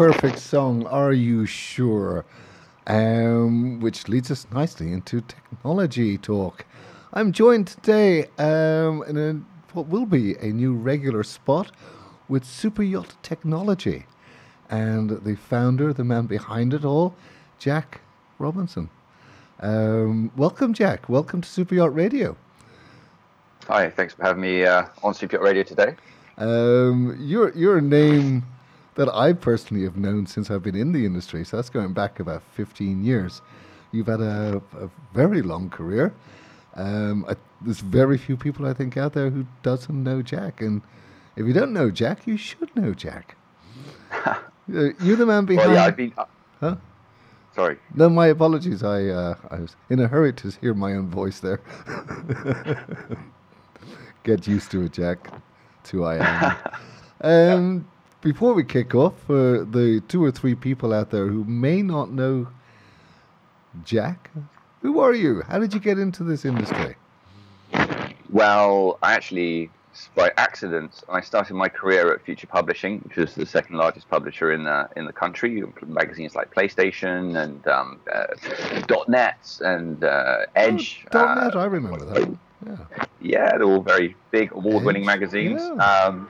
perfect song, Are You Sure? Um, which leads us nicely into technology talk. I'm joined today um, in a, what will be a new regular spot with Super Yacht Technology and the founder, the man behind it all, Jack Robinson. Um, welcome, Jack. Welcome to Super Yacht Radio. Hi, thanks for having me uh, on Super Yacht Radio today. Um, you're you're name that I personally have known since I've been in the industry. So that's going back about 15 years. You've had a, a very long career. Um, I, there's very few people I think out there who doesn't know Jack, and if you don't know Jack, you should know Jack. Uh, you're the man behind. Well, yeah, I've been. Uh, huh? Sorry. No, my apologies. I uh, I was in a hurry to hear my own voice there. Get used to it, Jack. To I am. um, before we kick off, for the two or three people out there who may not know Jack, who are you? How did you get into this industry? Well, I actually, by accident, I started my career at Future Publishing, which was the second largest publisher in the in the country. Magazines like PlayStation and um, uh, .NET and uh, Edge. Oh, .NET, uh, I remember that. Yeah. yeah, they're all very big, award-winning magazines. Yeah. Um,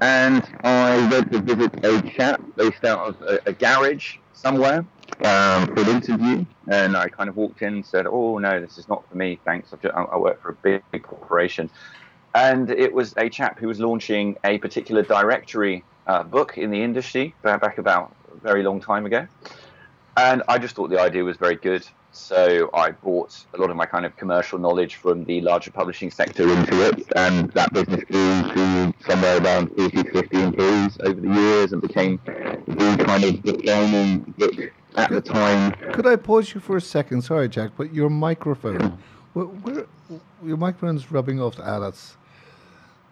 and I went to visit a chap based out of a, a garage somewhere um, for an interview, and I kind of walked in and said, "Oh no, this is not for me. Thanks. Just, I work for a big, big corporation." And it was a chap who was launching a particular directory uh, book in the industry back about a very long time ago, and I just thought the idea was very good. So I brought a lot of my kind of commercial knowledge from the larger publishing sector into it, and that business grew to somewhere around 40, 50 employees over the years and became the kind of defining book at the time. Could I pause you for a second? Sorry, Jack, but your microphone, where, where, your microphone's rubbing off. Ah, that's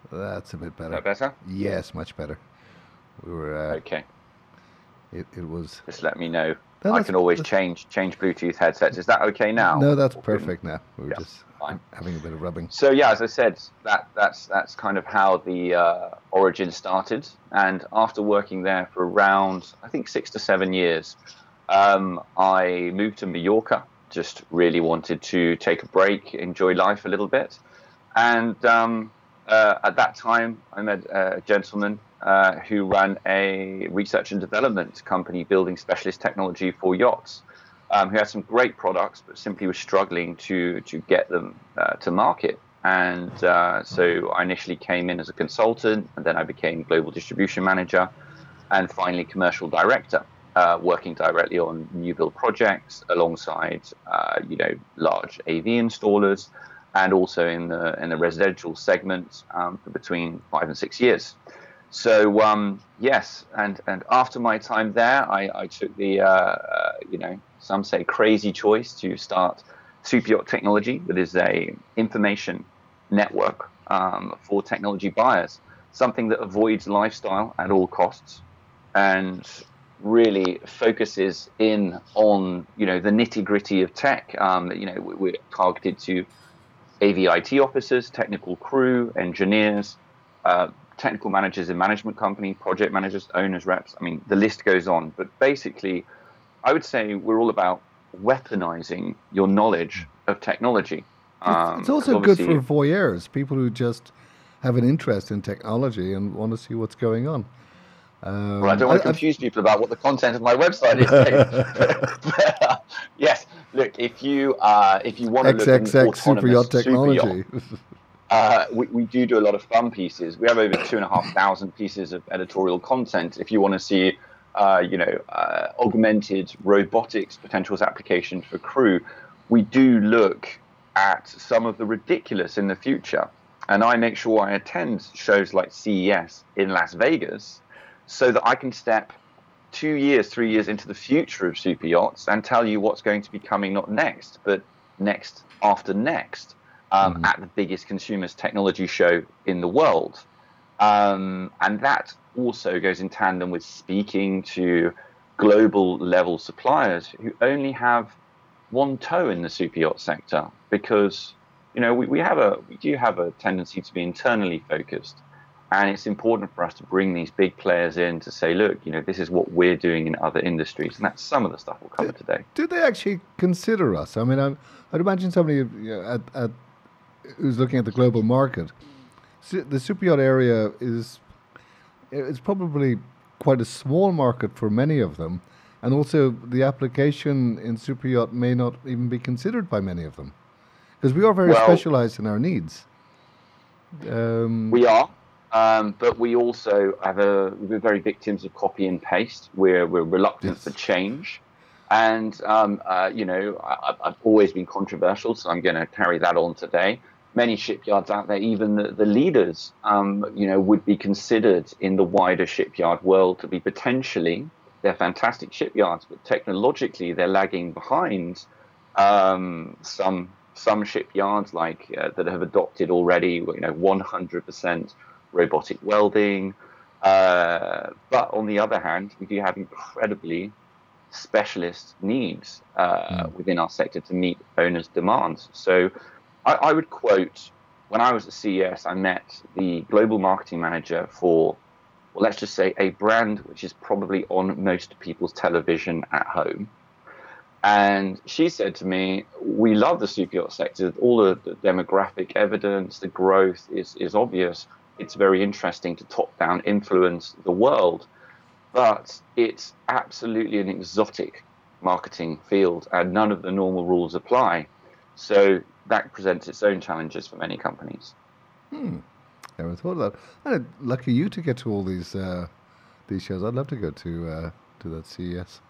that's a bit better. That better? Yes, much better. We were uh, okay. It, it was. Just let me know. No, I can always change change Bluetooth headsets. Is that okay now? No, that's perfect now. We are yeah, just fine. having a bit of rubbing. So yeah, as I said, that that's that's kind of how the uh, origin started. And after working there for around I think six to seven years, um, I moved to Mallorca. Just really wanted to take a break, enjoy life a little bit. And um, uh, at that time, I met a gentleman uh, who ran a research and development company building specialist technology for yachts, um, who had some great products, but simply was struggling to to get them uh, to market. And uh, so I initially came in as a consultant, and then I became global distribution manager, and finally commercial director, uh, working directly on new build projects alongside uh, you know large AV installers, and also in the in the residential segment um, for between five and six years. So um, yes, and and after my time there, I, I took the uh, uh, you know some say crazy choice to start Super Technology, that is a information network um, for technology buyers, something that avoids lifestyle at all costs, and really focuses in on you know the nitty gritty of tech. Um, you know we're targeted to AVIT officers, technical crew, engineers. Uh, technical managers in management company, project managers, owners, reps. I mean, the list goes on. But basically, I would say we're all about weaponizing your knowledge of technology. Um, it's also good for voyeurs, people who just have an interest in technology and want to see what's going on. Um, well, I don't want to confuse I, people about what the content of my website is. yes, look, if you uh, if you want to look at super yacht technology. Super yacht, uh, we, we do do a lot of fun pieces. We have over two and a half thousand pieces of editorial content. If you want to see, uh, you know, uh, augmented robotics potentials application for crew, we do look at some of the ridiculous in the future. And I make sure I attend shows like CES in Las Vegas so that I can step two years, three years into the future of super yachts and tell you what's going to be coming not next, but next after next um, mm-hmm. at the biggest consumers technology show in the world. Um, and that also goes in tandem with speaking to global level suppliers who only have one toe in the super yacht sector because you know we, we have a we do have a tendency to be internally focused And it's important for us to bring these big players in to say, look, you know, this is what we're doing in other industries. And that's some of the stuff we'll cover do, today. Do they actually consider us? I mean, i would imagine somebody you know, at, at, who's looking at the global market. The super yacht area is it's probably quite a small market for many of them. And also, the application in super yacht may not even be considered by many of them because we are very well, specialized in our needs. Um, we are, um, but we also have a we're very victims of copy and paste. We're we're reluctant yes. for change, and um, uh, you know I, have always been controversial, so I'm going to carry that on today. Many shipyards out there, even the, the leaders, um, you know, would be considered in the wider shipyard world to be potentially they're fantastic shipyards, but technologically they're lagging behind um, some some shipyards like uh, that have adopted already, you know, 100% robotic welding. Uh, but on the other hand, we do have incredibly specialist needs uh, mm. within our sector to meet owners' demands. So I, I, would quote when I was at CES, I met the global marketing manager for, well, let's just say a brand which is probably on most people's television at home. And she said to me, "We love the super yacht sector. All the, the demographic evidence, the growth is is obvious. It's very interesting to top down influence the world, but it's absolutely an exotic marketing field, and none of the normal rules apply. So that presents its own challenges for many companies." Hmm. Never thought of that. And lucky you to get to all these uh, these shows. I'd love to go to uh, to that CES.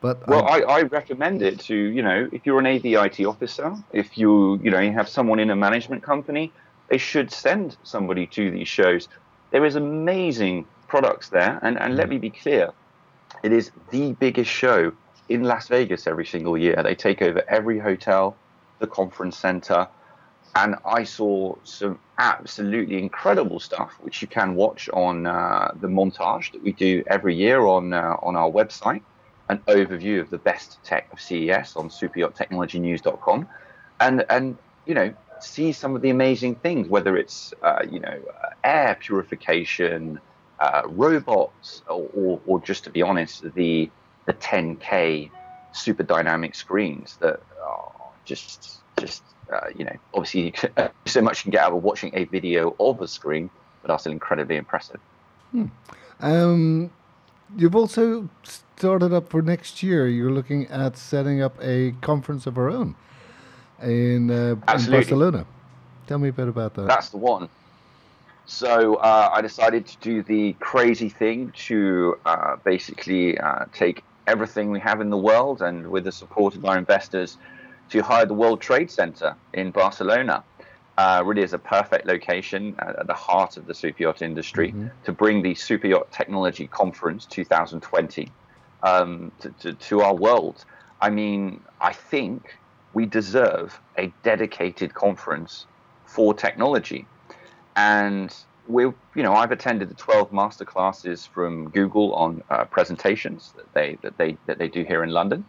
But well, I, I, recommend it to you know if you're an AVIT officer, if you you know you have someone in a management company, they should send somebody to these shows. There is amazing products there, and and let mm. me be clear, it is the biggest show in Las Vegas every single year. They take over every hotel, the conference center, and I saw some absolutely incredible stuff, which you can watch on uh, the montage that we do every year on uh, on our website. An overview of the best tech of CES on superyachtechnologynews.com, and and you know see some of the amazing things, whether it's uh, you know uh, air purification, uh, robots, or, or, or, just to be honest, the the 10K super dynamic screens that are just just uh, you know obviously so much you can get out of watching a video of a screen, but are still incredibly impressive. Hmm. Um, you've also started up for next year. You're looking at setting up a conference of our own in, uh, in Barcelona. Tell me a bit about that. That's the one. So uh, I decided to do the crazy thing to uh, basically uh, take everything we have in the world and with the support of our investors to hire the World Trade Center in Barcelona. Uh, really is a perfect location at the heart of the super yacht industry mm-hmm. to bring the Super Yacht Technology Conference 2020 um, to, to, to our world. I mean, I think we deserve a dedicated conference for technology. And we, you know, I've attended the 12 master classes from Google on uh, presentations that they that they that they do here in London,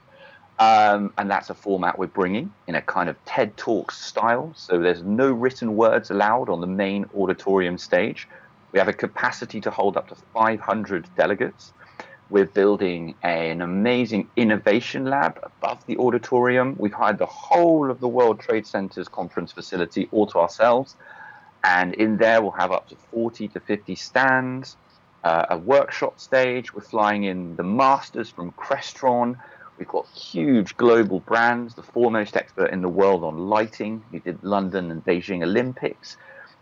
um, and that's a format we're bringing in a kind of TED Talk style. So there's no written words allowed on the main auditorium stage. We have a capacity to hold up to 500 delegates. We're building an amazing innovation lab above the auditorium. We've hired the whole of the World Trade Center's conference facility all to ourselves. And in there, we'll have up to 40 to 50 stands, uh, a workshop stage. We're flying in the masters from Crestron. We've got huge global brands, the foremost expert in the world on lighting. We did London and Beijing Olympics.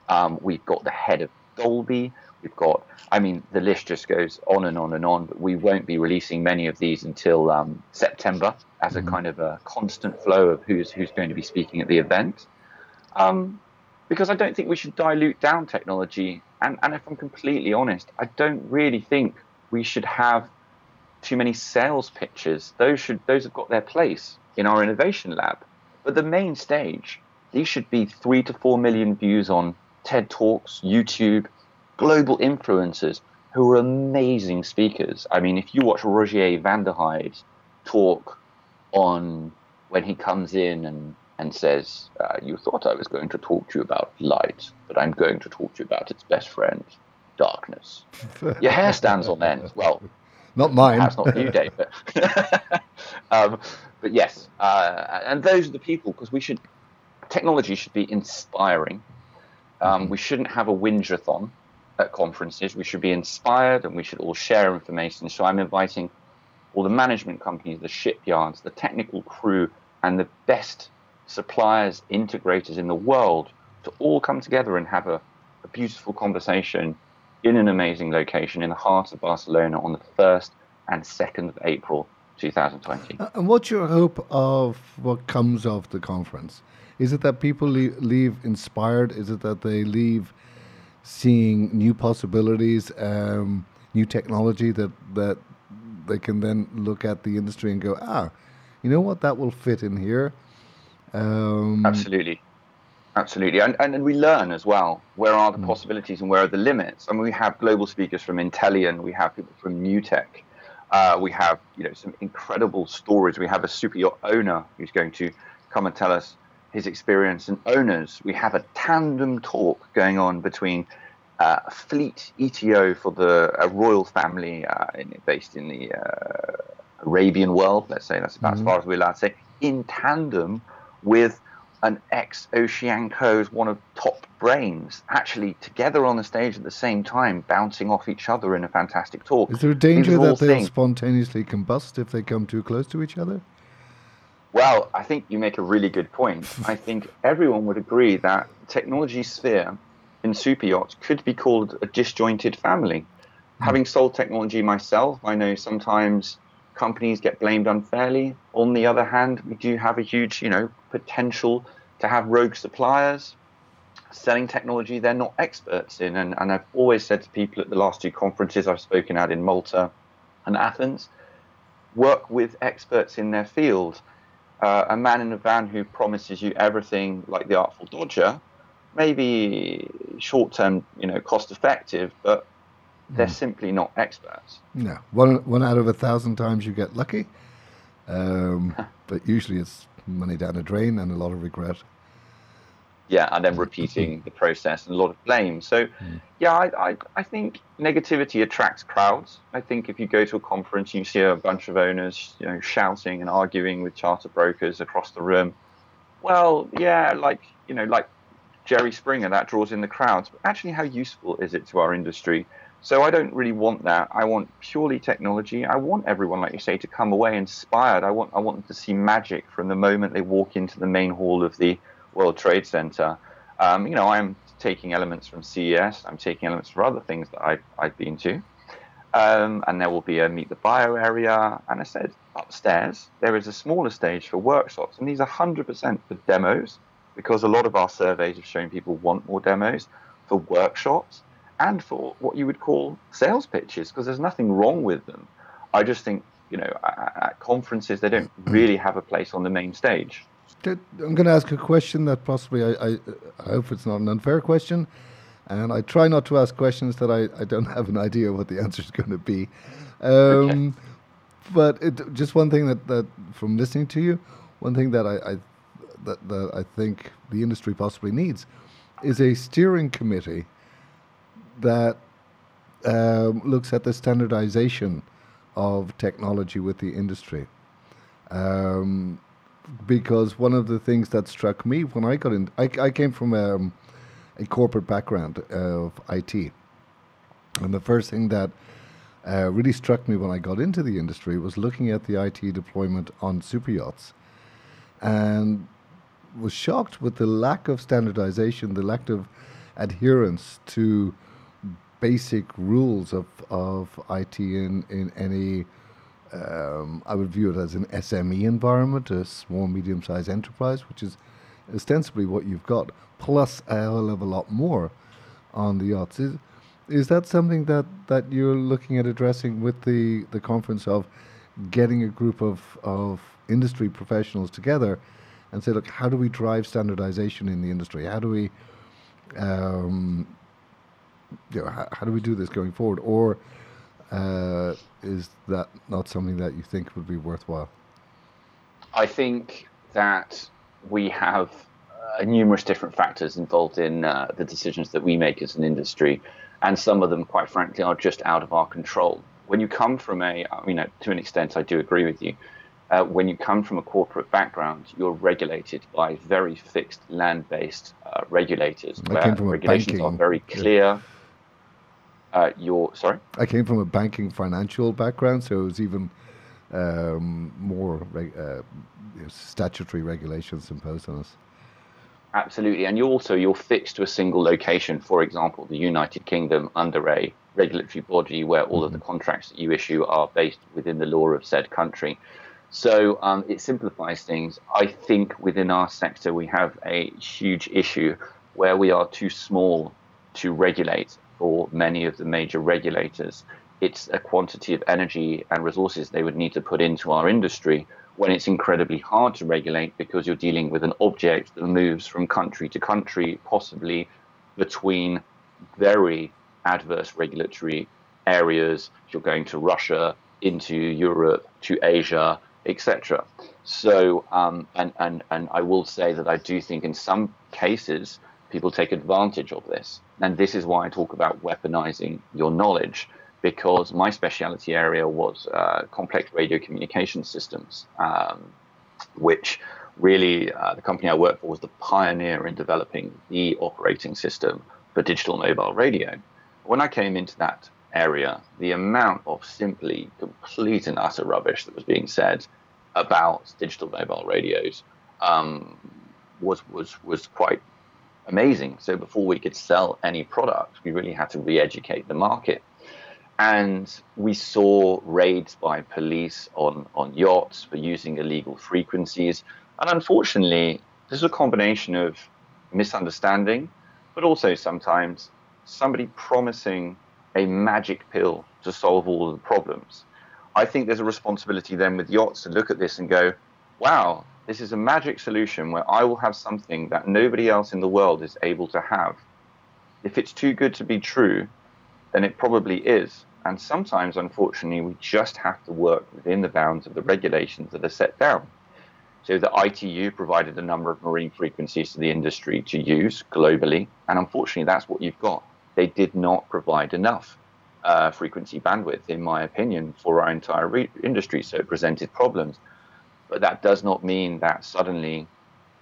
Um, we've got the head of Dolby. We've got, I mean, the list just goes on and on and on, but we won't be releasing many of these until um, September as a mm-hmm. kind of a constant flow of who's, who's going to be speaking at the event. Um, because I don't think we should dilute down technology. And, and if I'm completely honest, I don't really think we should have too many sales pitches. Those should those have got their place in our innovation lab. But the main stage, these should be three to four million views on TED Talks, YouTube, global influencers who are amazing speakers. I mean, if you watch Roger van der Heide talk on when he comes in and and says, uh, You thought I was going to talk to you about light, but I'm going to talk to you about its best friend, darkness. Your hair stands on end. Well, not mine. That's not you, David. um, but yes, uh, and those are the people because we should. Technology should be inspiring. Um, mm-hmm. we shouldn't have a whingeathon at conferences. We should be inspired, and we should all share information. So I'm inviting all the management companies, the shipyards, the technical crew, and the best suppliers, integrators in the world to all come together and have a, a beautiful conversation in an amazing location in the heart of Barcelona on the 1st and 2nd of April 2020. Uh, and what's your hope of what comes of the conference? Is it that people leave, leave inspired? Is it that they leave seeing new possibilities, um, new technology that, that they can then look at the industry and go, ah, you know what, that will fit in here? Um, Absolutely. Absolutely, and, and we learn as well. Where are the mm. possibilities and where are the limits? I mean, we have global speakers from Intellian, we have people from NewTek, uh, we have you know some incredible stories. We have a super yacht owner who's going to come and tell us his experience and owners. We have a tandem talk going on between uh, a fleet ETO for the royal family uh, in, based in the uh, Arabian world. Let's say that's about mm-hmm. as far as we're allowed to say. In tandem with an ex Oceanco's one of top brains actually together on the stage at the same time, bouncing off each other in a fantastic talk. Is there a danger that they'll spontaneously combust if they come too close to each other? Well, I think you make a really good point. I think everyone would agree that technology sphere in super yachts could be called a disjointed family. Mm. Having sold technology myself, I know sometimes companies get blamed unfairly. On the other hand, we do have a huge, you know, potential to have rogue suppliers selling technology they're not experts in. And, and I've always said to people at the last two conferences I've spoken at in Malta and Athens, work with experts in their field. Uh, a man in a van who promises you everything like the Artful Dodger may be short-term, you know, cost-effective, but they're mm. simply not experts. No, one one out of a thousand times you get lucky, um, but usually it's money down a drain and a lot of regret. Yeah, and then repeating the process and a lot of blame. So, mm. yeah, I, I, I think negativity attracts crowds. I think if you go to a conference, you see a bunch of owners, you know, shouting and arguing with charter brokers across the room. Well, yeah, like you know, like Jerry Springer, that draws in the crowds. But actually, how useful is it to our industry? So I don't really want that. I want purely technology. I want everyone, like you say, to come away inspired. I want I want them to see magic from the moment they walk into the main hall of the World Trade Center. Um, you know, I'm taking elements from CES. I'm taking elements from other things that I've, I've been to. Um, and there will be a meet the bio area. And I said upstairs there is a smaller stage for workshops, and these are 100% for demos because a lot of our surveys have shown people want more demos for workshops and for what you would call sales pitches because there's nothing wrong with them. I just think, you know, at, conferences, they don't really have a place on the main stage. I'm going to ask a question that possibly I, I, I, hope it's not an unfair question. And I try not to ask questions that I, I don't have an idea what the answer is going to be. Um, okay. But it, just one thing that, that, from listening to you, one thing that I, I that, that I think the industry possibly needs is a steering committee that um, looks at the standardization of technology with the industry. Um, because one of the things that struck me when I got in, I, I came from um, a corporate background of IT. And the first thing that uh, really struck me when I got into the industry was looking at the IT deployment on super yachts and was shocked with the lack of standardization, the lack of adherence to basic rules of, of IT in, in any, um, I would view it as an SME environment, a small, medium sized enterprise, which is ostensibly what you've got, plus a hell of a lot more on the yachts. Is, is that something that, that you're looking at addressing with the, the conference of getting a group of, of industry professionals together and say, look, how do we drive standardization in the industry? How do we um, you know, how, how, do we do this going forward? Or uh, is that not something that you think would be worthwhile? I think that we have uh, numerous different factors involved in uh, the decisions that we make as an industry, and some of them, quite frankly, are just out of our control. When you come from a, I mean, to an extent, I do agree with you. Uh, when you come from a corporate background, you're regulated by very fixed land-based uh, regulators, I where regulations banking, are very clear. Uh, you're sorry. I came from a banking financial background, so it was even um, more uh, statutory regulations imposed on us. Absolutely, and you also you're fixed to a single location. For example, the United Kingdom under a regulatory body where all mm-hmm. of the mm-hmm. contracts that you issue are based within the law of said country. So um, it simplifies things. I think within our sector we have a huge issue where we are too small to regulate for many of the major regulators. It's a quantity of energy and resources they would need to put into our industry when it's incredibly hard to regulate because you're dealing with an object that moves from country to country, possibly between very adverse regulatory areas. You're going to Russia, into Europe, to Asia, etc. So, um, and, and, and I will say that I do think in some cases people take advantage of this. And this is why I talk about weaponizing your knowledge because my specialty area was uh, complex radio communication systems, um, which really uh, the company I worked for was the pioneer in developing the operating system for digital mobile radio. When I came into that area, the amount of simply complete and utter rubbish that was being said about digital mobile radios um, was was was quite amazing. So before we could sell any product, we really had to re-educate the market and we saw raids by police on, on yachts for using illegal frequencies. And unfortunately, this is a combination of misunderstanding, but also sometimes somebody promising a magic pill to solve all of the problems. I think there's a responsibility then with yachts to look at this and go, wow, this is a magic solution where I will have something that nobody else in the world is able to have. If it's too good to be true, then it probably is. And sometimes, unfortunately, we just have to work within the bounds of the regulations that are set down. So the ITU provided a number of marine frequencies to the industry to use globally, and unfortunately, that's what you've got. They did not provide enough uh, frequency bandwidth, in my opinion, for our entire re- industry. So it presented problems. But that does not mean that suddenly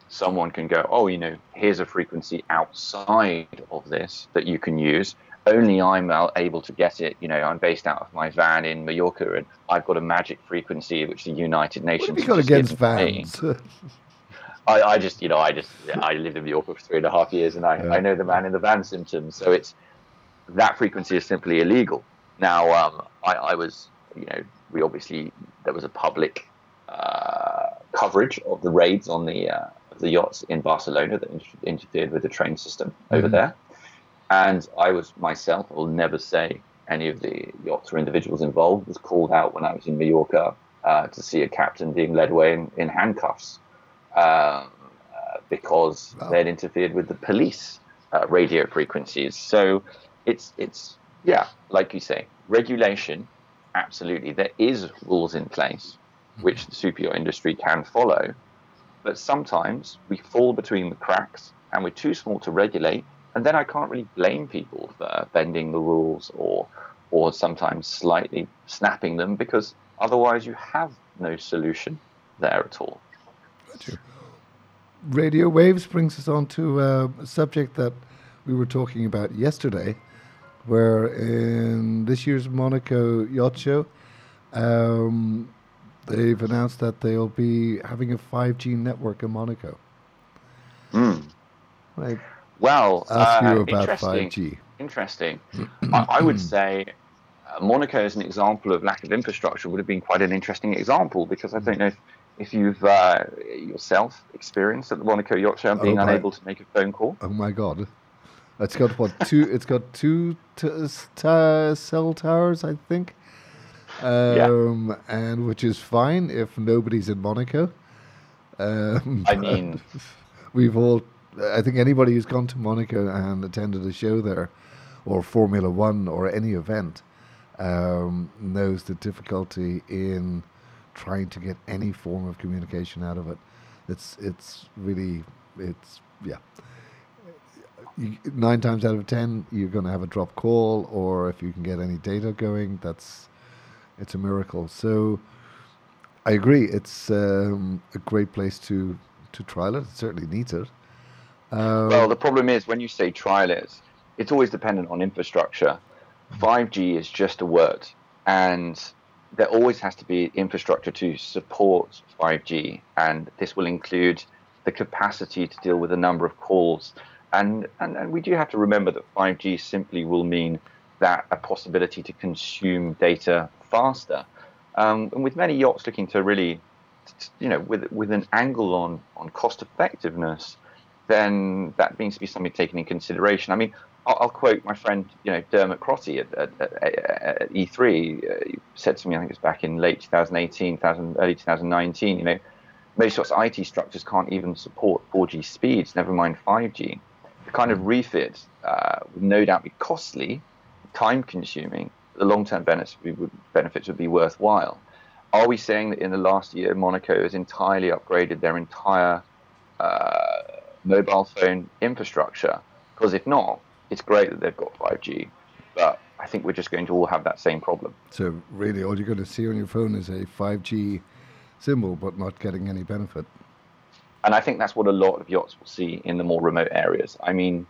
someone can go, oh, you know, here's a frequency outside of this that you can use only I'm able to get it. You know, I'm based out of my van in Mallorca, and I've got a magic frequency which the United Nations. What have you got against vans? I, I, just, you know, I just, I lived in Mallorca for three and a half years, and I, yeah. I know the man in the van symptoms. So it's that frequency is simply illegal. Now, um, I, I, was, you know, we obviously there was a public coverage of the raids on the uh, the yachts in Barcelona that inter- interfered with the train system mm-hmm. over there. And I was myself, I will never say any of the yachts or individuals involved, was called out when I was in Mallorca uh, to see a captain being led away in, in handcuffs um, uh, because wow. they'd interfered with the police uh, radio frequencies. So it's, it's, yeah, like you say, regulation, absolutely. There is rules in place which the super yacht industry can follow, but sometimes we fall between the cracks and we're too small to regulate and then I can't really blame people for bending the rules or or sometimes slightly snapping them because otherwise you have no solution there at all. Radio waves brings us on to uh, a subject that we were talking about yesterday, where in this year's Monaco Yacht Show, um, they've announced that they'll be having a 5G network in Monaco. Mm. Well, ask uh, you about 5G. Interesting. I, I, would say uh, Monaco as an example of lack of infrastructure would have been quite an interesting example because I don't know if, if you've uh, yourself experienced at the Monaco Yacht Show and being oh unable to make a phone call. Oh my god. It's got what two? it's got two t- t- cell towers, I think. Um, yeah. and which is fine if nobody's in Monaco. Um, I mean, we've all I think anybody who's gone to Monaco and attended a show there, or Formula One, or any event, um, knows the difficulty in trying to get any form of communication out of it. It's it's really it's yeah. You, nine times out of ten, you're going to have a drop call, or if you can get any data going, that's it's a miracle. So I agree. It's um, a great place to to trial it. It certainly needs it. Um, well, the problem is when you say trial it, it's always dependent on infrastructure. 5G is just a word, and there always has to be infrastructure to support 5G, and this will include the capacity to deal with a number of calls. And, and, and we do have to remember that 5G simply will mean that a possibility to consume data faster. Um, and with many yachts looking to really, you know, with, with an angle on, on cost effectiveness, then that needs to be something taken in consideration. I mean, I'll, I'll quote my friend, you know, Dermot Crotty at, at, at, at E3. Uh, said to me, I think it was back in late 2018, 2000, early 2019, you know, most of IT structures can't even support 4G speeds, never mind 5G. The kind of refit uh, would no doubt be costly, time consuming, the long term benefits would, benefits would be worthwhile. Are we saying that in the last year, Monaco has entirely upgraded their entire uh, mobile phone infrastructure? Because if not, it's great that they've got 5G, but I think we're just going to all have that same problem. So, really, all you're going to see on your phone is a 5G symbol, but not getting any benefit. And I think that's what a lot of yachts will see in the more remote areas. I mean,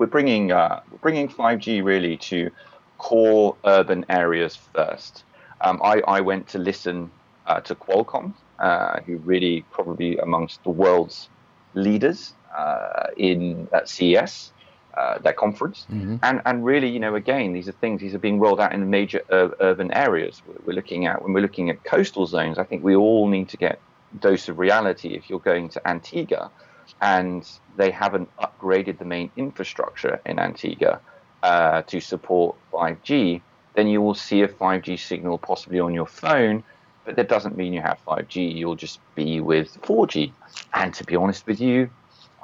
we're bringing uh, we're bringing 5G really to core urban areas first. Um, I, I went to listen uh, to Qualcomm, uh, who really probably amongst the world's leaders uh, in at CES uh, that conference. Mm-hmm. And and really, you know, again, these are things. These are being rolled out in the major ur- urban areas. We're looking at when we're looking at coastal zones. I think we all need to get dose of reality. If you're going to Antigua, and they haven't upgraded the main infrastructure in Antigua uh, to support 5G, then you will see a 5G signal possibly on your phone. But that doesn't mean you have 5G. You'll just be with 4G. And to be honest with you,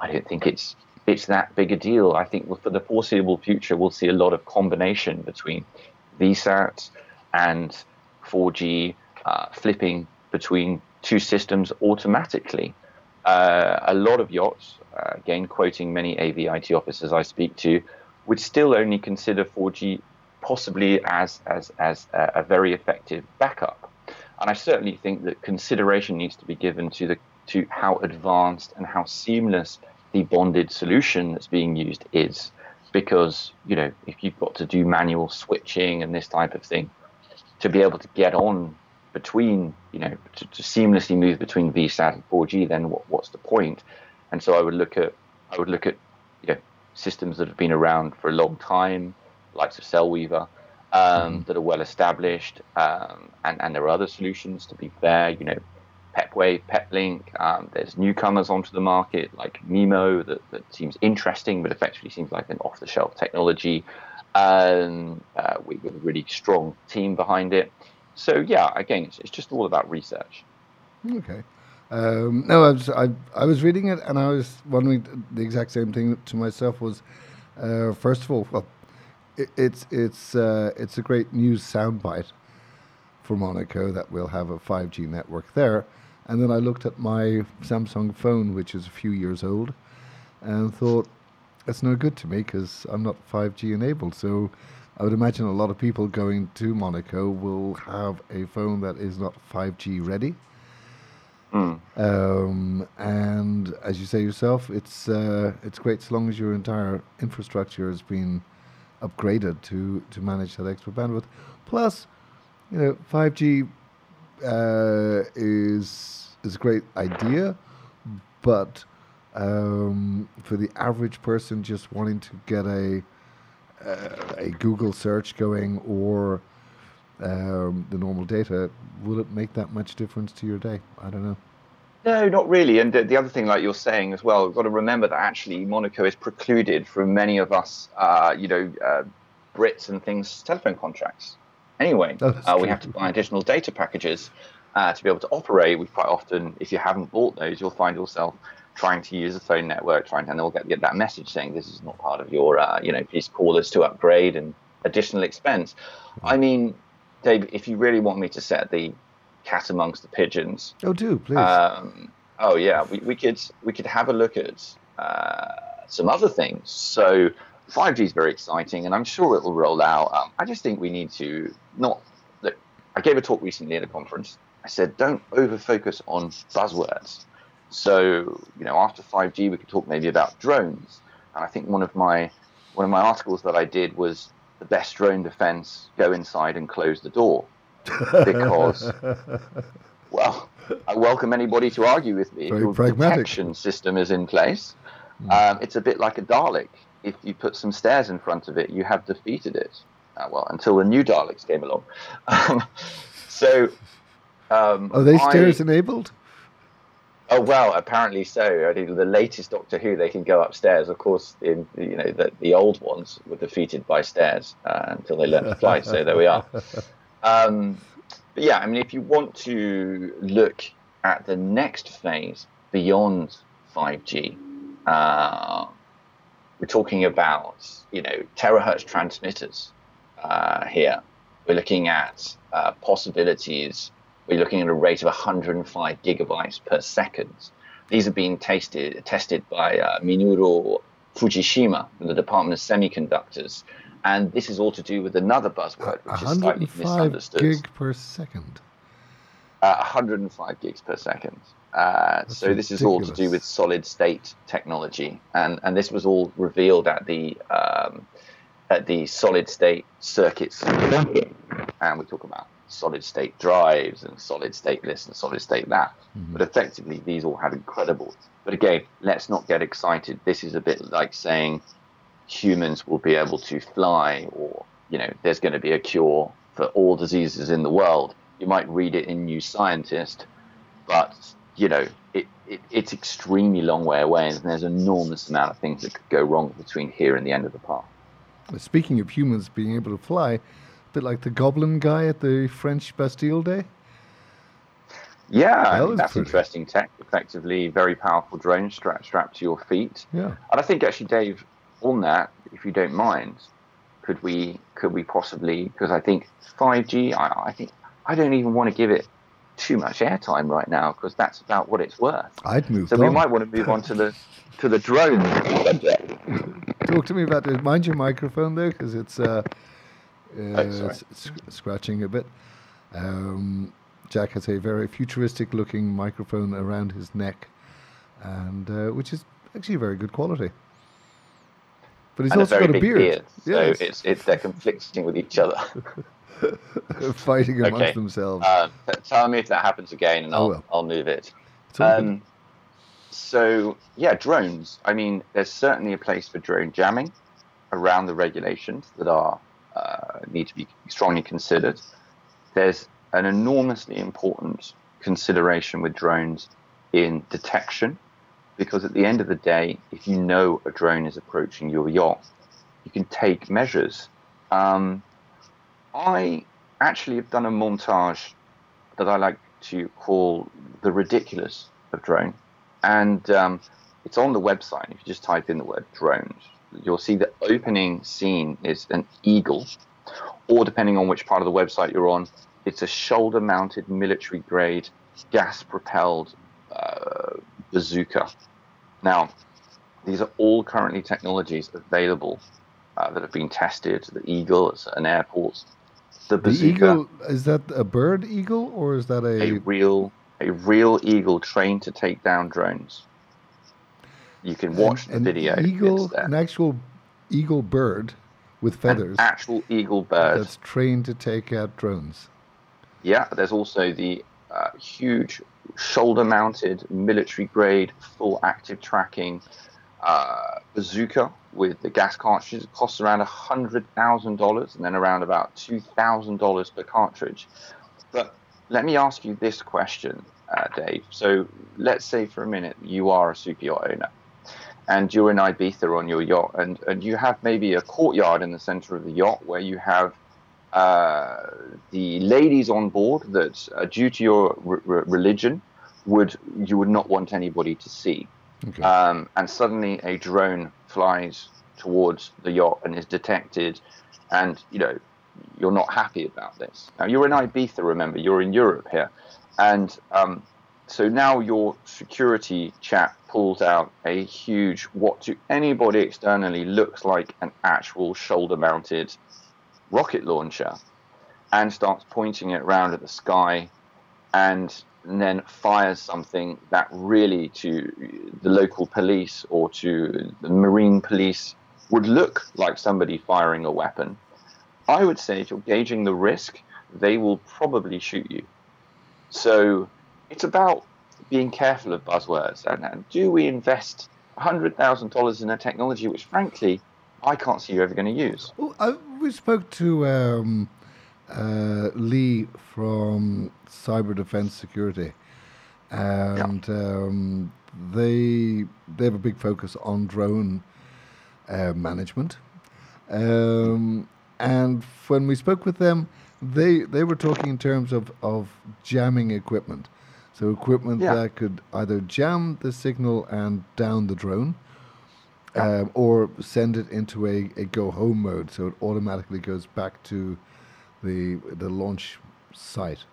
I don't think it's it's that big a deal. I think for the foreseeable future, we'll see a lot of combination between VSAT and 4G uh, flipping between two systems automatically. Uh, a lot of yachts, uh, again quoting many AVIT officers I speak to, would still only consider 4G possibly as, as, as a, a very effective backup. And I certainly think that consideration needs to be given to the to how advanced and how seamless the bonded solution that's being used is. Because, you know, if you've got to do manual switching and this type of thing, to be able to get on between, you know, to, to seamlessly move between VSAT and 4G, then what, what's the point? And so I would look at, I would look at, you know, systems that have been around for a long time, likes of Cellweaver, um, mm. that are well established, um, and and there are other solutions. To be fair, you know, Pepwave, Peplink. Um, there's newcomers onto the market like MIMO that, that seems interesting, but effectively seems like an off-the-shelf technology um, uh, with, with, a really strong team behind it. So yeah, again, it's, it's just all about research. Okay. Um, no, I was I, I was reading it and I was wondering the exact same thing to myself. Was uh, first of all, well, it, it's it's uh, it's a great news soundbite for Monaco that we'll have a 5G network there. And then I looked at my Samsung phone, which is a few years old, and thought, that's no good to me because I'm not 5G enabled. So I would imagine a lot of people going to Monaco will have a phone that is not 5G ready. Mm. Um, and as you say yourself, it's uh, it's great so long as your entire infrastructure has been upgraded to to manage that extra bandwidth. Plus, you know, 5G uh, is is a great idea, but um, for the average person just wanting to get a a Google search going or um, the normal data, will it make that much difference to your day? I don't know. No, not really. And the other thing, like you're saying as well, we've got to remember that actually Monaco is precluded from many of us, uh, you know, uh, Brits and things, telephone contracts anyway. Uh, we have to buy additional data packages uh, to be able to operate. We quite often, if you haven't bought those, you'll find yourself trying to use a phone network, trying to, and they'll get, get that message saying this is not part of your, uh, you know, please call us to upgrade and additional expense. I mean, Dave, if you really want me to set the cat amongst the pigeons, oh, do please. Um, Oh yeah, we, we could we could have a look at uh, some other things. So 5G is very exciting, and I'm sure it will roll out. Um, I just think we need to not. Look, I gave a talk recently at a conference. I said don't over focus on buzzwords. So you know, after 5G, we could talk maybe about drones. And I think one of my one of my articles that I did was the best drone defense: go inside and close the door, because well, I welcome anybody to argue with me. Very Your pragmatic. detection system is in place. Hmm. Um, it's a bit like a Dalek. If you put some stairs in front of it, you have defeated it. Uh, well, until the new Daleks came along. Um, so, um, Are they I- stairs enabled? Oh well, apparently so. The latest Doctor Who, they can go upstairs. Of course, in you know the, the old ones were defeated by stairs uh, until they learned to fly. so there we are. Um, but yeah, I mean, if you want to look at the next phase beyond 5G, uh, we're talking about you know terahertz transmitters uh, here. We're looking at uh, possibilities. We're looking at a rate of 105 gigabytes per second. These are being tasted, tested by uh, Minoru Fujishima from the Department of Semiconductors. And this is all to do with another buzzword, which is slightly 105 misunderstood. gig per second. Uh, 105 gigs per second. Uh, so this is all to do with solid state technology, and and this was all revealed at the um, at the solid state circuits, and we talk about solid state drives and solid state this and solid state that. Mhm. But effectively, these all have incredible. But again, let's not get excited. This is a bit like saying humans will be able to fly, or you know, there's going to be a cure for all diseases in the world. You might read it in New Scientist, but you know, it, it it's extremely long way away, and there's an enormous amount of things that could go wrong between here and the end of the path. Speaking of humans being able to fly, bit like the goblin guy at the French Bastille Day. Yeah, That I mean, was that's pretty- interesting tech. Effectively, very powerful drone strap strapped to your feet. Yeah. And I think actually, Dave, on that, if you don't mind, could we could we possibly because I think 5G, I, I think I don't even want to give it too much airtime right now because that's about what it's worth. I'd move So we might want to move on to the to the drone subject. Talk to me about this. Mind your microphone there, because it's uh, uh, Oh, sorry. s- s- scratching a bit. Um, Jack has a very futuristic-looking microphone around his neck, and uh, which is actually very good quality. But he's and a also very got a beard. beard, so Yes. it's it's they're conflicting with each other. fighting amongst Okay. themselves. Uh, tell me if that happens again, and I I'll. I'll move it. It's all good. Um, so yeah, drones. I mean, there's certainly a place for drone jamming around the regulations that are uh, need to be strongly considered. There's an enormously important consideration with drones in detection, because at the end of the day, if you know a drone is approaching your yacht, you can take measures. Um, I actually have done a montage that I like to call the ridiculous of drone, and um, it's on the website. If you just type in the word drones, you'll see the opening scene is an eagle, or depending on which part of the website you're on, it's a shoulder-mounted military-grade gas-propelled uh, bazooka. Now, these are all currently technologies available uh, that have been tested. The Eagle at certain airports. The the bazooka, eagle is that a bird eagle or is that a a? real a real eagle trained to take down drones. You can watch an, the an video. Eagle, an actual eagle bird with feathers. An actual eagle bird. that's trained to take out drones. Yeah, there's also the uh, huge shoulder-mounted military-grade full active tracking uh, bazooka with the gas cartridges. It costs around hundred thousand dollars, and then around about two thousand dollars per cartridge. But let me ask you this question, uh, Dave. So let's say for a minute you are a super yacht owner, and you're in Ibiza on your yacht, and, and you have maybe a courtyard in the center of the yacht where you have uh, the ladies on board that, uh, due to your r- r- religion, would you would not want anybody to see. Okay. Um, and suddenly a drone flies towards the yacht and is detected, and you know you're not happy about this. Now you're in Ibiza, remember, you're in Europe here, and um, so now your security chap pulls out a huge, what to anybody externally looks like an actual shoulder mounted rocket launcher and starts pointing it around at the sky and then fires something that really to the local police or to the marine police would look like somebody firing a weapon. I would say if you're gauging the risk, they will probably shoot you. So it's about being careful of buzzwords. And, and do we invest $100,000 in a technology which, frankly, I can't see you're ever going to use? Well, I, we spoke to um, uh, Lee from Cyber Defense Security, and yeah. um, they they have a big focus on drone uh, management. Um, and when we spoke with them, they they were talking in terms of, of jamming equipment. So equipment yeah. that could either jam the signal and down the drone, yeah. um, or send it into a, a go home mode, so it automatically goes back to the the launch site.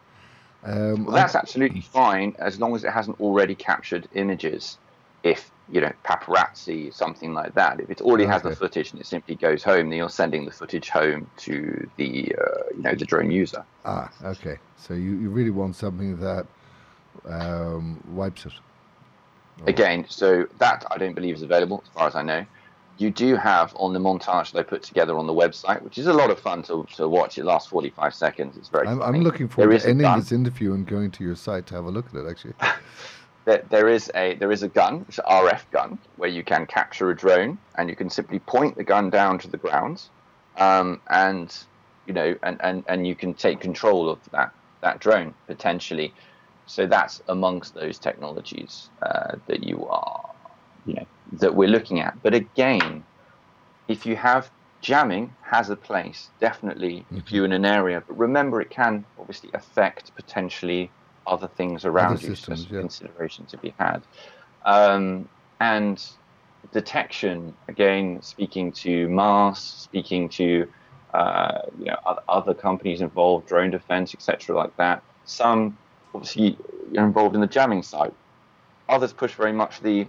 Um, well, that's absolutely fine as long as it hasn't already captured images. If you know paparazzi, something like that. If it already okay. has the footage and it simply goes home, then you're sending the footage home to the uh, you know the drone user. Ah, okay. So you, you really want something that um, wipes it. Again, so that I don't believe is available as far as I know. You do have on the montage that I put together on the website, which is a lot of fun to, to watch. It lasts 45 seconds. It's very. I'm, I'm looking forward to ending this interview and going to your site to have a look at it. Actually, there, there is a there is a gun, it's an RF gun, where you can capture a drone and you can simply point the gun down to the ground, um, and you know, and, and, and you can take control of that that drone potentially. So that's amongst those technologies uh, that you are, you know, that we're looking at. But again, if you have jamming has a place definitely mm-hmm. if you're in an area but remember it can obviously affect potentially other things around other you, systems, so yeah. consideration to be had. Um, and detection, again, speaking to Mars, speaking to uh, you know other companies involved, drone defense, etc., like that. Some obviously you're involved in the jamming side. Others push very much the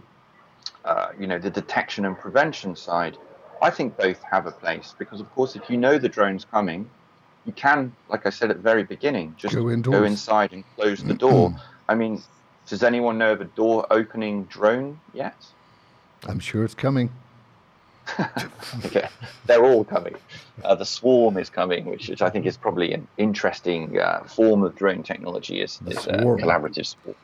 uh, you know the detection and prevention side. I think both have a place because, of course, if you know the drone's coming, you can, like I said at the very beginning, just go, go inside and close the door. I mean, does anyone know of a door opening drone yet? I'm sure it's coming. okay, they're all coming. Uh, the swarm is coming, which, which I think is probably an interesting uh, form of drone technology. Is, is uh, collaborative swarms.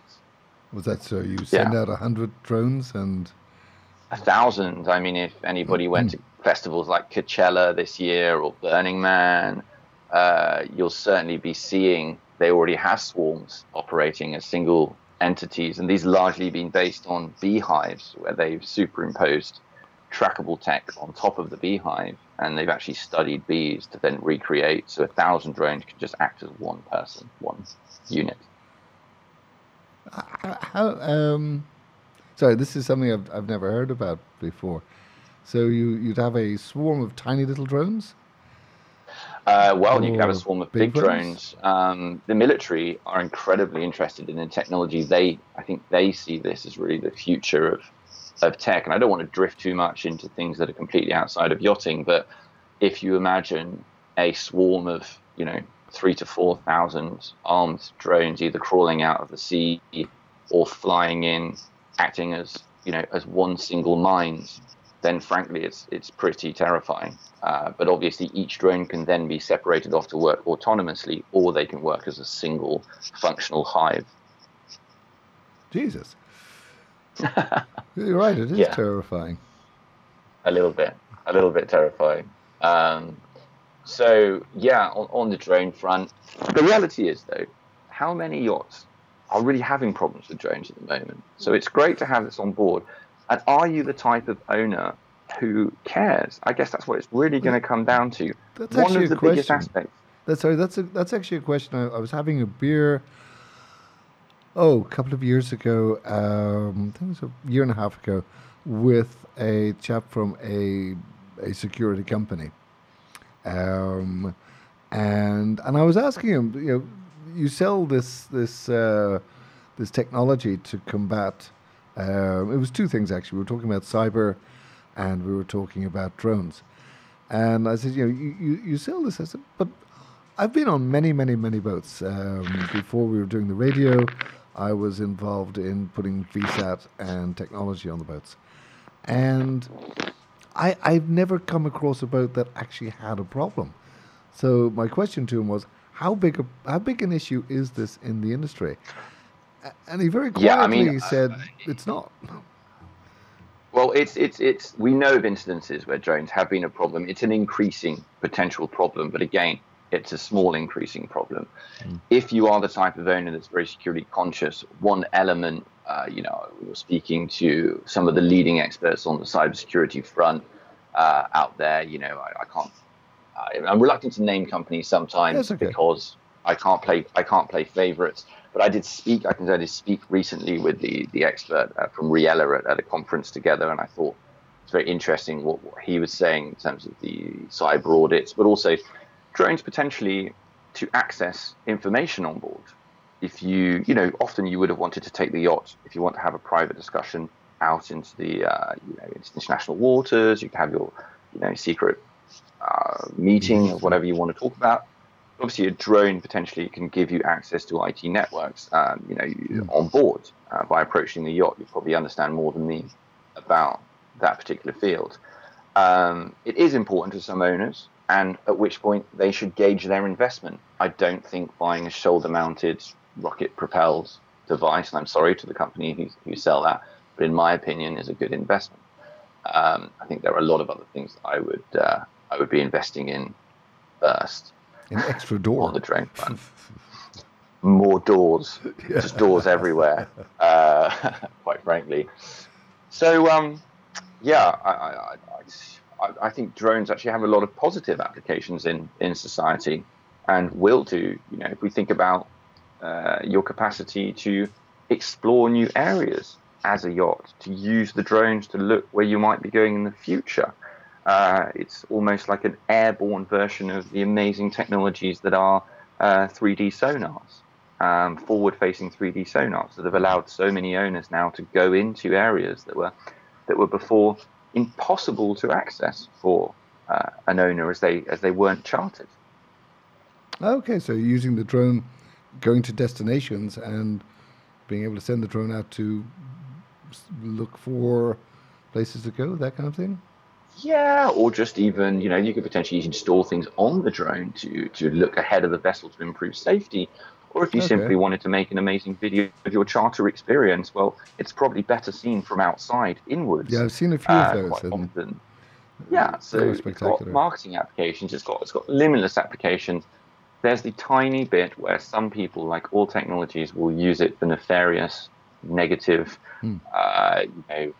Was that so? You send yeah. out a hundred drones and a thousand. I mean, if anybody went to festivals like Coachella this year or Burning Man uh, you'll certainly be seeing they already have swarms operating as single entities, and these largely been based on beehives where they've superimposed trackable tech on top of the beehive, and they've actually studied bees to then recreate. So a thousand drones can just act as one person, one unit. How? Um, sorry, this is something I've I've never heard about before. So you you'd have a swarm of tiny little drones. Uh, well, you can have a swarm of big, big drones. Um, the military are incredibly interested in the technology. They, I think, they see this as really the future of of tech. And I don't want to drift too much into things that are completely outside of yachting, but if you imagine a swarm of, you know, three to four thousand armed drones either crawling out of the sea or flying in, acting as you know as one single mind then frankly it's it's pretty terrifying. Uh, but obviously, each drone can then be separated off to work autonomously, or they can work as a single functional hive. Jesus, you're right. It is yeah. terrifying. A little bit, a little bit terrifying. Um, so yeah, on, on the drone front, the reality is though, how many yachts are really having problems with drones at the moment? So it's great to have this on board. And are you the type of owner who cares? I guess that's what it's really going to come down to. That's One of the biggest aspects. That's sorry. That's a, that's actually a question. I, I, was having a beer. Oh, a couple of years ago. Um, I think it was a year and a half ago, with a chap from a a security company. Um, and and I was asking him, you know, you sell this this uh, this technology to combat. Um, it was two things actually. We were talking about cyber, and we were talking about drones. And I said, you know, you, you, you sell this. I said, but I've been on many, many, many boats. Um, before we were doing the radio, I was involved in putting VSAT and technology on the boats. And I, I've never come across a boat that actually had a problem. So my question to him was, how big a how big an issue is this in the industry? And he very quietly Yeah, I mean, said, uh, it's not. Well, it's it's it's we know of instances where drones have been a problem. It's an increasing potential problem, but again, it's a small increasing problem. If you are the type of owner that's very security conscious, one element, uh, you know, we were speaking to some of the leading experts on the cybersecurity front uh, out there. You know, I, I can't. I, I'm reluctant to name companies sometimes okay. because I can't play I can't play favorites. But I did speak. I can say I did speak recently with the the expert uh, from Riella at, at a conference together, and I thought it's very interesting what, what he was saying in terms of the cyber audits, but also drones potentially to access information on board. If you, you know, often you would have wanted to take the yacht if you want to have a private discussion out into the, uh, you know, international waters. You can have your, you know, secret uh, meeting or whatever you want to talk about. Obviously, a drone potentially can give you access to IT networks, um, you know, you, on board. Uh, by approaching the yacht, you probably understand more than me about that particular field. Um, it is important to some owners, and at which point they should gauge their investment. I don't think buying a shoulder-mounted rocket-propelled device, and I'm sorry to the company who, who sell that, but in my opinion, is a good investment. Um, I think there are a lot of other things that I would uh, I would be investing in first An extra door. on the drone front. More doors, just doors everywhere. Uh, quite frankly, so um, yeah, I, I, I, I, I think drones actually have a lot of positive applications in in society, and will do. You know, if we think about uh, your capacity to explore new areas as a yacht, to use the drones to look where you might be going in the future. Uh, it's almost like an airborne version of the amazing technologies that are uh, 3D sonars, um, forward-facing 3D sonars that have allowed so many owners now to go into areas that were that were before impossible to access for uh, an owner as they as they weren't chartered. Okay, so using the drone, going to destinations and being able to send the drone out to look for places to go, that kind of thing. Yeah, or just even, you know, you could potentially install things on the drone to, to look ahead of the vessel to improve safety. Or if you Okay. simply wanted to make an amazing video of your charter experience, well, it's probably better seen from outside inwards. Yeah, I've seen a few uh, of those. quite often. Yeah, so it's got marketing applications. It's got it's got limitless applications. There's the tiny bit where some people, like all technologies, will use it for nefarious, negative. Hmm. Uh, you know,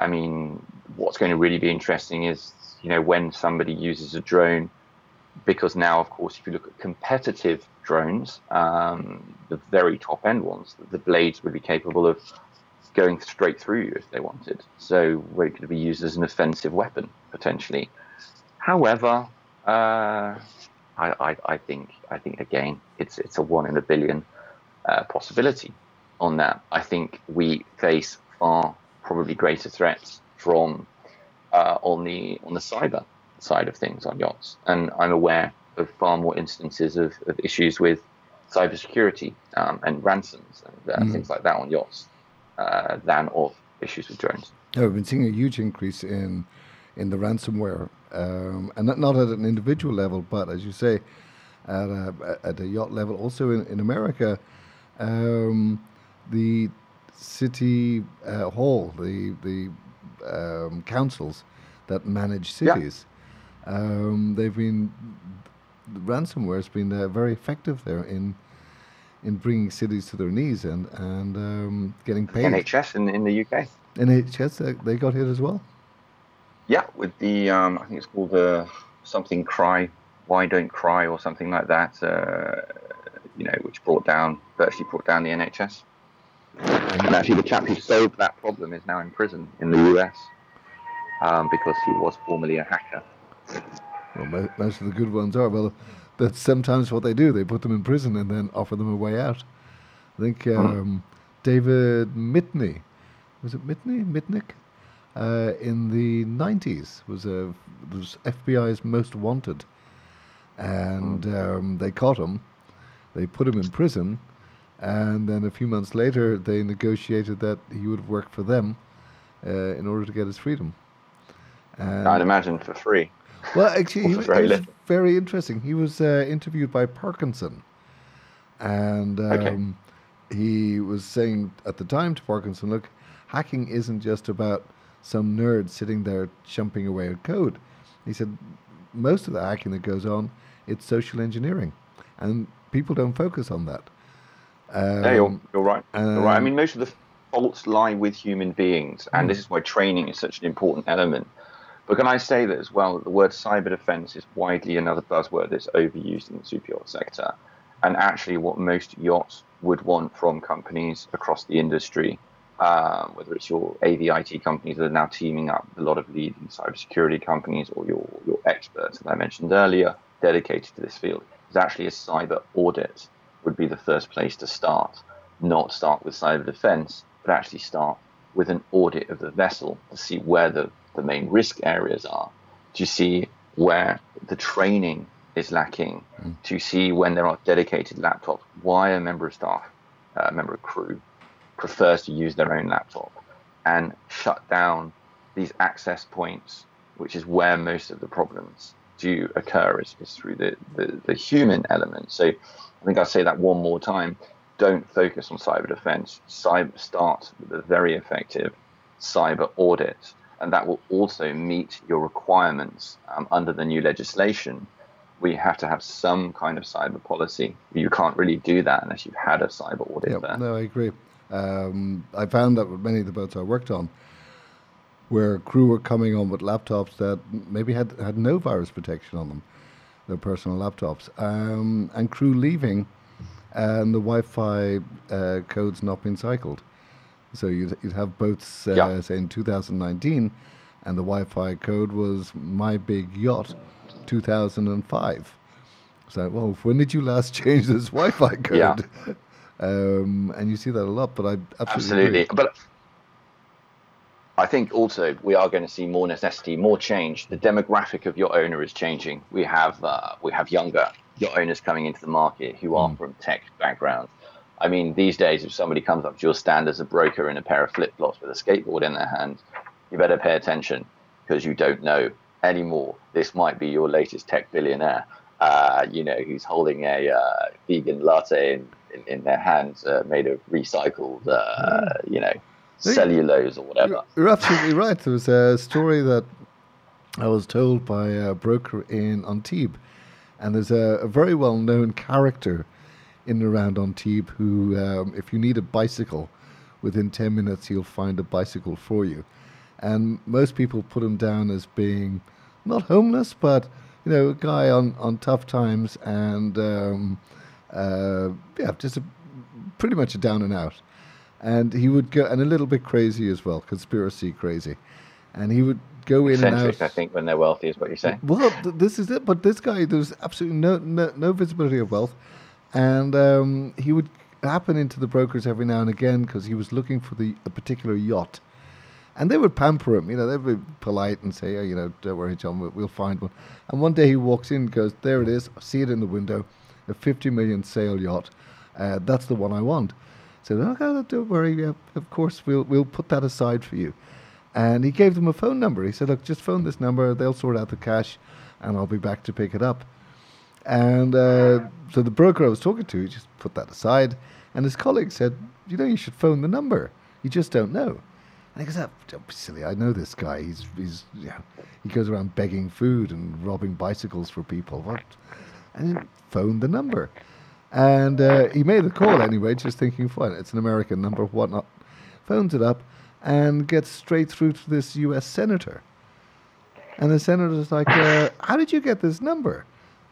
I mean, what's going to really be interesting is you know when somebody uses a drone, because now, of course, if you look at competitive drones, um, the very top end ones, the blades would be capable of going straight through you if they wanted. So it could be used as an offensive weapon potentially. However, uh, I, I, I think I think again it's it's a one in a billion uh, possibility on that. I think we face far probably greater threats from uh, on the on the cyber side of things on yachts, and I'm aware of far more instances of, of issues with cybersecurity um, and ransoms and uh, Mm. things like that on yachts uh, than of issues with drones. Yeah, we've been seeing a huge increase in in the ransomware, um, and not, not at an individual level, but as you say, at a, at a yacht level. Also in, in America, um, the city uh, hall, the the um, councils that manage Yeah. Um, they've been the ransomware has been uh, very effective there in in bringing cities to their knees and and um, getting paid. NHS in, in the UK. NHS, uh, they got hit as well. Yeah, with the um, I think it's called uh, something cry, why don't cry or something like that. Uh, you know, which brought down virtually brought down the NHS. And actually, the chap who solved that problem is now in prison in the US um, because he was formerly a hacker. Well, most of the good ones are. Well, that's sometimes what they do. They put them in prison and then offer them a way out. I think um, David Mitney. Was it Mitney? Mitnick? Uh, in the 90s was a was FBI's most wanted, and um, they caught him. They put him in prison, and then a few months later they negotiated that he would work for them uh, in order to get his freedom. And I'd imagine for free. Well, actually, he was, very, was very interesting. He was uh, interviewed by Parkinson, and um, okay. he was saying at the time to Parkinson, "Look, hacking isn't just about some nerd sitting there chumping away at code." He said, "Most of the hacking that goes on, it's social engineering, and people don't focus on that." Um, yeah, you're, you're right. you're right. I mean, most of the faults lie with human beings, and mm. this is why training is such an important element but can I say that as well? that The word cyber defense is widely another buzzword that's overused in the super yacht sector, and actually what most yachts would want from companies across the industry, uh, whether it's your AVIT companies that are now teaming up with a lot of leading cybersecurity companies or your your experts that I mentioned earlier, dedicated to this field, is actually a cyber audit would be the first place to start. Not start with cyber defense, but actually start with an audit of the vessel to see where the the main risk areas are, to see where the training is lacking, mm. to see when there are dedicated laptops, why a member of staff, a uh, member of crew, prefers to use their own laptop, and shut down these access points, which is where most of the problems do occur, is, is through the, the, the human element. So I think I'll say that one more time. Don't focus on cyber defense. Cyber start with a very effective cyber audit and that will also meet your requirements um, under the new legislation. We have to have some kind of cyber policy. You can't really do that unless you've had a cyber audit yep, there. No, I agree. Um, I found that with many of the boats I worked on, where crew were coming on with laptops that maybe had, had no virus protection on them, their personal laptops, um, and crew leaving and the Wi Fi uh, codes not being cycled. So you'd, you'd have boats, uh, yeah. say, in 2019, and the Wi Fi code was My Big Yacht 2005. So, well, when did you last change this Wi Fi code? Yeah. Um, and you see that a lot, but I absolutely. Absolutely. Agree. But I think also we are going to see more necessity, more change. The demographic of your owner is changing. We have uh, we have younger yacht owners coming into the market who are mm. from tech backgrounds. I mean, these days, if somebody comes up to your stand as a broker in a pair of flip flops with a skateboard in their hand, you better pay attention because you don't know anymore. This might be your latest tech billionaire, uh, you know, who's holding a uh, vegan latte in, in, in their hands uh, made of recycled, uh, you know, cellulose or whatever. You're absolutely right. There was a story that I was told by a broker in Antibes, and there's a, a very well known character in and around Antibes who, um, if you need a bicycle, within 10 minutes he'll find a bicycle for you. And most people put him down as being not homeless, but you know, a guy on, on tough times and um, uh, yeah, just a, pretty much a down and out. And he would go, and a little bit crazy as well, conspiracy crazy. And he would go in and out. I think, when they're wealthy, is what you're saying. Well, th- this is it. But this guy, there's absolutely no, no, no visibility of wealth and um, he would happen into the brokers every now and again because he was looking for the a particular yacht. And they would pamper him, you know, they'd be polite and say, oh, you know, don't worry, John, we'll, find one. And one day he walks in and goes, there it is, I see it in the window, a 50 million sail yacht. Uh, that's the one I want. So, okay, don't worry, yeah, of course, we'll, we'll put that aside for you. And he gave them a phone number. He said, look, just phone this number, they'll sort out the cash, and I'll be back to pick it up. And uh, so the broker I was talking to just put that aside, and his colleague said, "You know, you should phone the number. You just don't know." And he goes, oh, "Don't be silly. I know this guy. He's he's yeah, he goes around begging food and robbing bicycles for people. What?" And he phoned the number, and uh, he made the call anyway, just thinking, "Fine, it's an American number, whatnot." Phones it up, and gets straight through to this U.S. senator. And the senator's like, uh, "How did you get this number?"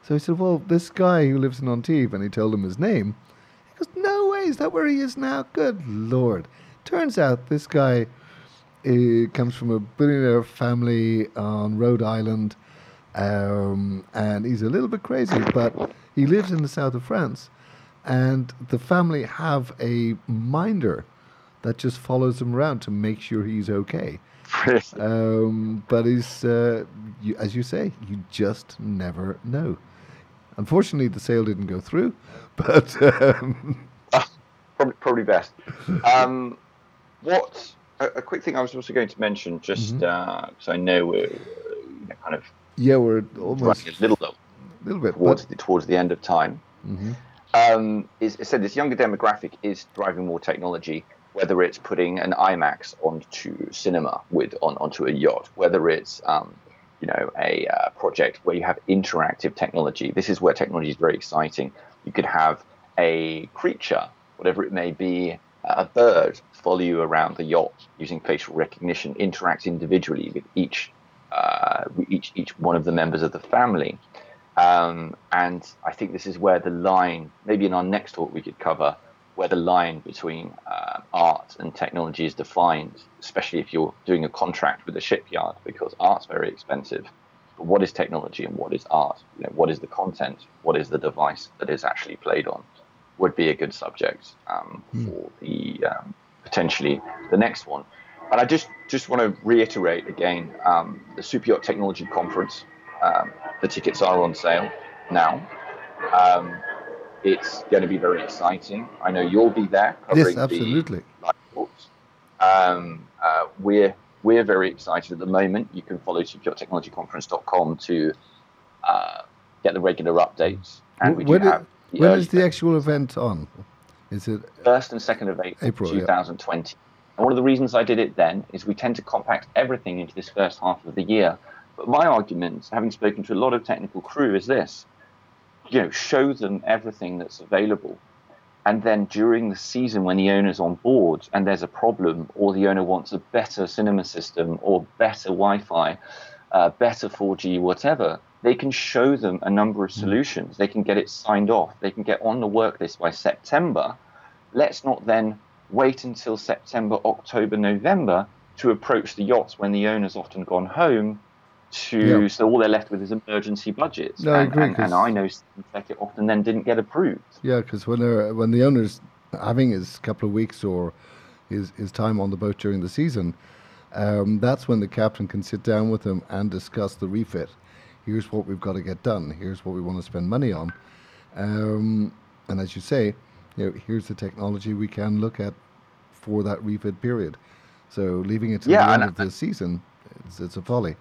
So he said, Well, this guy who lives in Antibes, and he told him his name. He goes, No way, is that where he is now? Good Lord. Turns out this guy uh, comes from a billionaire family on Rhode Island, um, and he's a little bit crazy, but he lives in the south of France. And the family have a minder that just follows him around to make sure he's okay. um, but he's, uh, you, as you say, you just never know. Unfortunately, the sale didn't go through, but um, probably, probably best. Um, what a, a, quick thing I was also going to mention, just because mm-hmm. uh, I know we're you know, kind of yeah, we're almost running a little though, little bit towards the, towards the end of time. Mm-hmm. Um, is I said this younger demographic is driving more technology, whether it's putting an IMAX onto cinema with on onto a yacht, whether it's um, you know a uh, project where you have interactive technology. This is where technology is very exciting. You could have a creature, whatever it may be, a bird, follow you around the yacht using facial recognition, interact individually with each uh, each each one of the members of the family. Um, and I think this is where the line, maybe in our next talk, we could cover where the line between uh, art and technology is defined, especially if you're doing a contract with a shipyard, because art's very expensive. But what is technology and what is art? You know, what is the content? What is the device that is actually played on? Would be a good subject um, mm. for the um, potentially the next one. But I just just want to reiterate again um, the Super Yacht Technology Conference. Um, the tickets are on sale now. It's going to be very exciting. I know you'll be there. Yes, absolutely. Um, uh, we're we're very excited at the moment. You can follow superyachtechnologyconference.com to uh, get the regular updates. And we when, have the when is the actual event on? Is it first and second of April, April 2020? Yeah. And one of the reasons I did it then is we tend to compact everything into this first half of the year. But my argument, having spoken to a lot of technical crew, is this you know, show them everything that's available. And then during the season, when the owner's on board and there's a problem, or the owner wants a better cinema system or better Wi Fi, uh, better 4G, whatever, they can show them a number of mm. solutions. They can get it signed off. They can get on the work list by September. Let's not then wait until September, October, November to approach the yachts when the owner's often gone home to so all they're left with is emergency budgets. No, and, I agree. And, and I know it often then didn't get approved. Yeah, because when they're when the owner's having his couple of weeks or his his time on the boat during the season, um, that's when the captain can sit down with him and discuss the refit. Here's what we've got to get done. Here's what we want to spend money on. Um, and as you say, you know, here's the technology we can look at for that refit period. So leaving it to yeah, the end of the season, it's, it's a folly.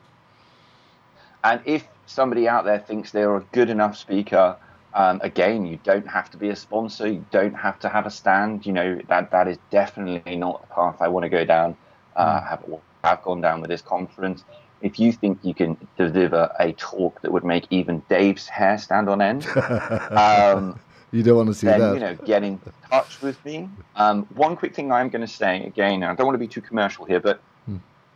And if somebody out there thinks they're a good enough speaker, um, again, you don't have to be a sponsor. You don't have to have a stand. You know that that is definitely not the path I want to go down. Uh, hmm. have have gone down with this conference. If you think you can deliver a talk that would make even Dave's hair stand on end, um, you don't want to see then, that. You know, get in touch with me. Um, one quick thing I'm going to say again. I don't want to be too commercial here, but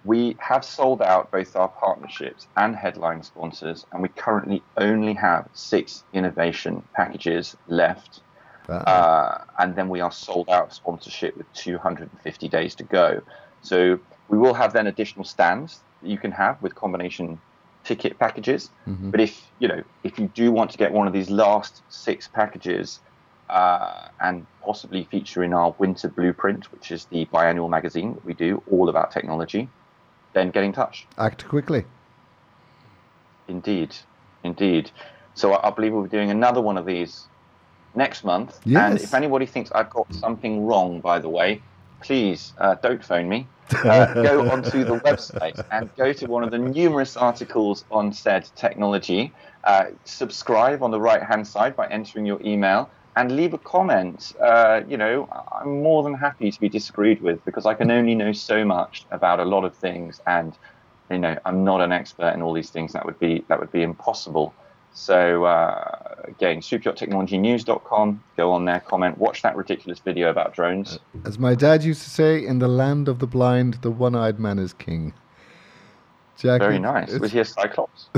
we have sold out both our partnerships and headline sponsors, and we currently only have six innovation packages left. Uh, and then we are sold out of sponsorship with 250 days to go. So we will have then additional stands that you can have with combination ticket packages. Mm-hmm. But if you know if you do want to get one of these last six packages uh, and possibly feature in our winter blueprint, which is the biannual magazine that we do all about technology, then get in touch. Act quickly. Indeed, indeed. So I, I believe we'll be doing another one of these next month. Yes. And if anybody thinks I've got something wrong, by the way, please uh, don't phone me. Uh, go onto the website and go to one of the numerous articles on said technology. Uh, subscribe on the right hand side by entering your email and leave a comment. Uh, you know, I'm more than happy to be disagreed with because I can only know so much about a lot of things, and you know, I'm not an expert in all these things. That would be that would be impossible. So uh, again, superyachtechnologynews.com. Go on there, comment, watch that ridiculous video about drones. As my dad used to say, in the land of the blind, the one-eyed man is king. Jack, Very nice. Was he a Cyclops?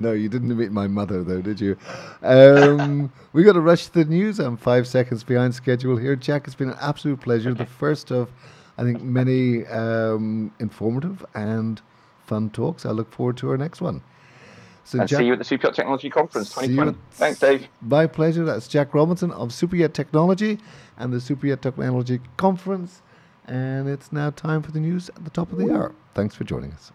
no, you didn't meet my mother, though, did you? Um, we got to rush the news. I'm five seconds behind schedule here. Jack, it's been an absolute pleasure. The first of, I think, many um, informative and fun talks. I look forward to our next one. So and Jack, see you at the Super Technology Conference 2020. Thanks, Dave. My pleasure. That's Jack Robinson of Super Technology and the Super Technology Conference. And it's now time for the news at the top of the hour. Thanks for joining us.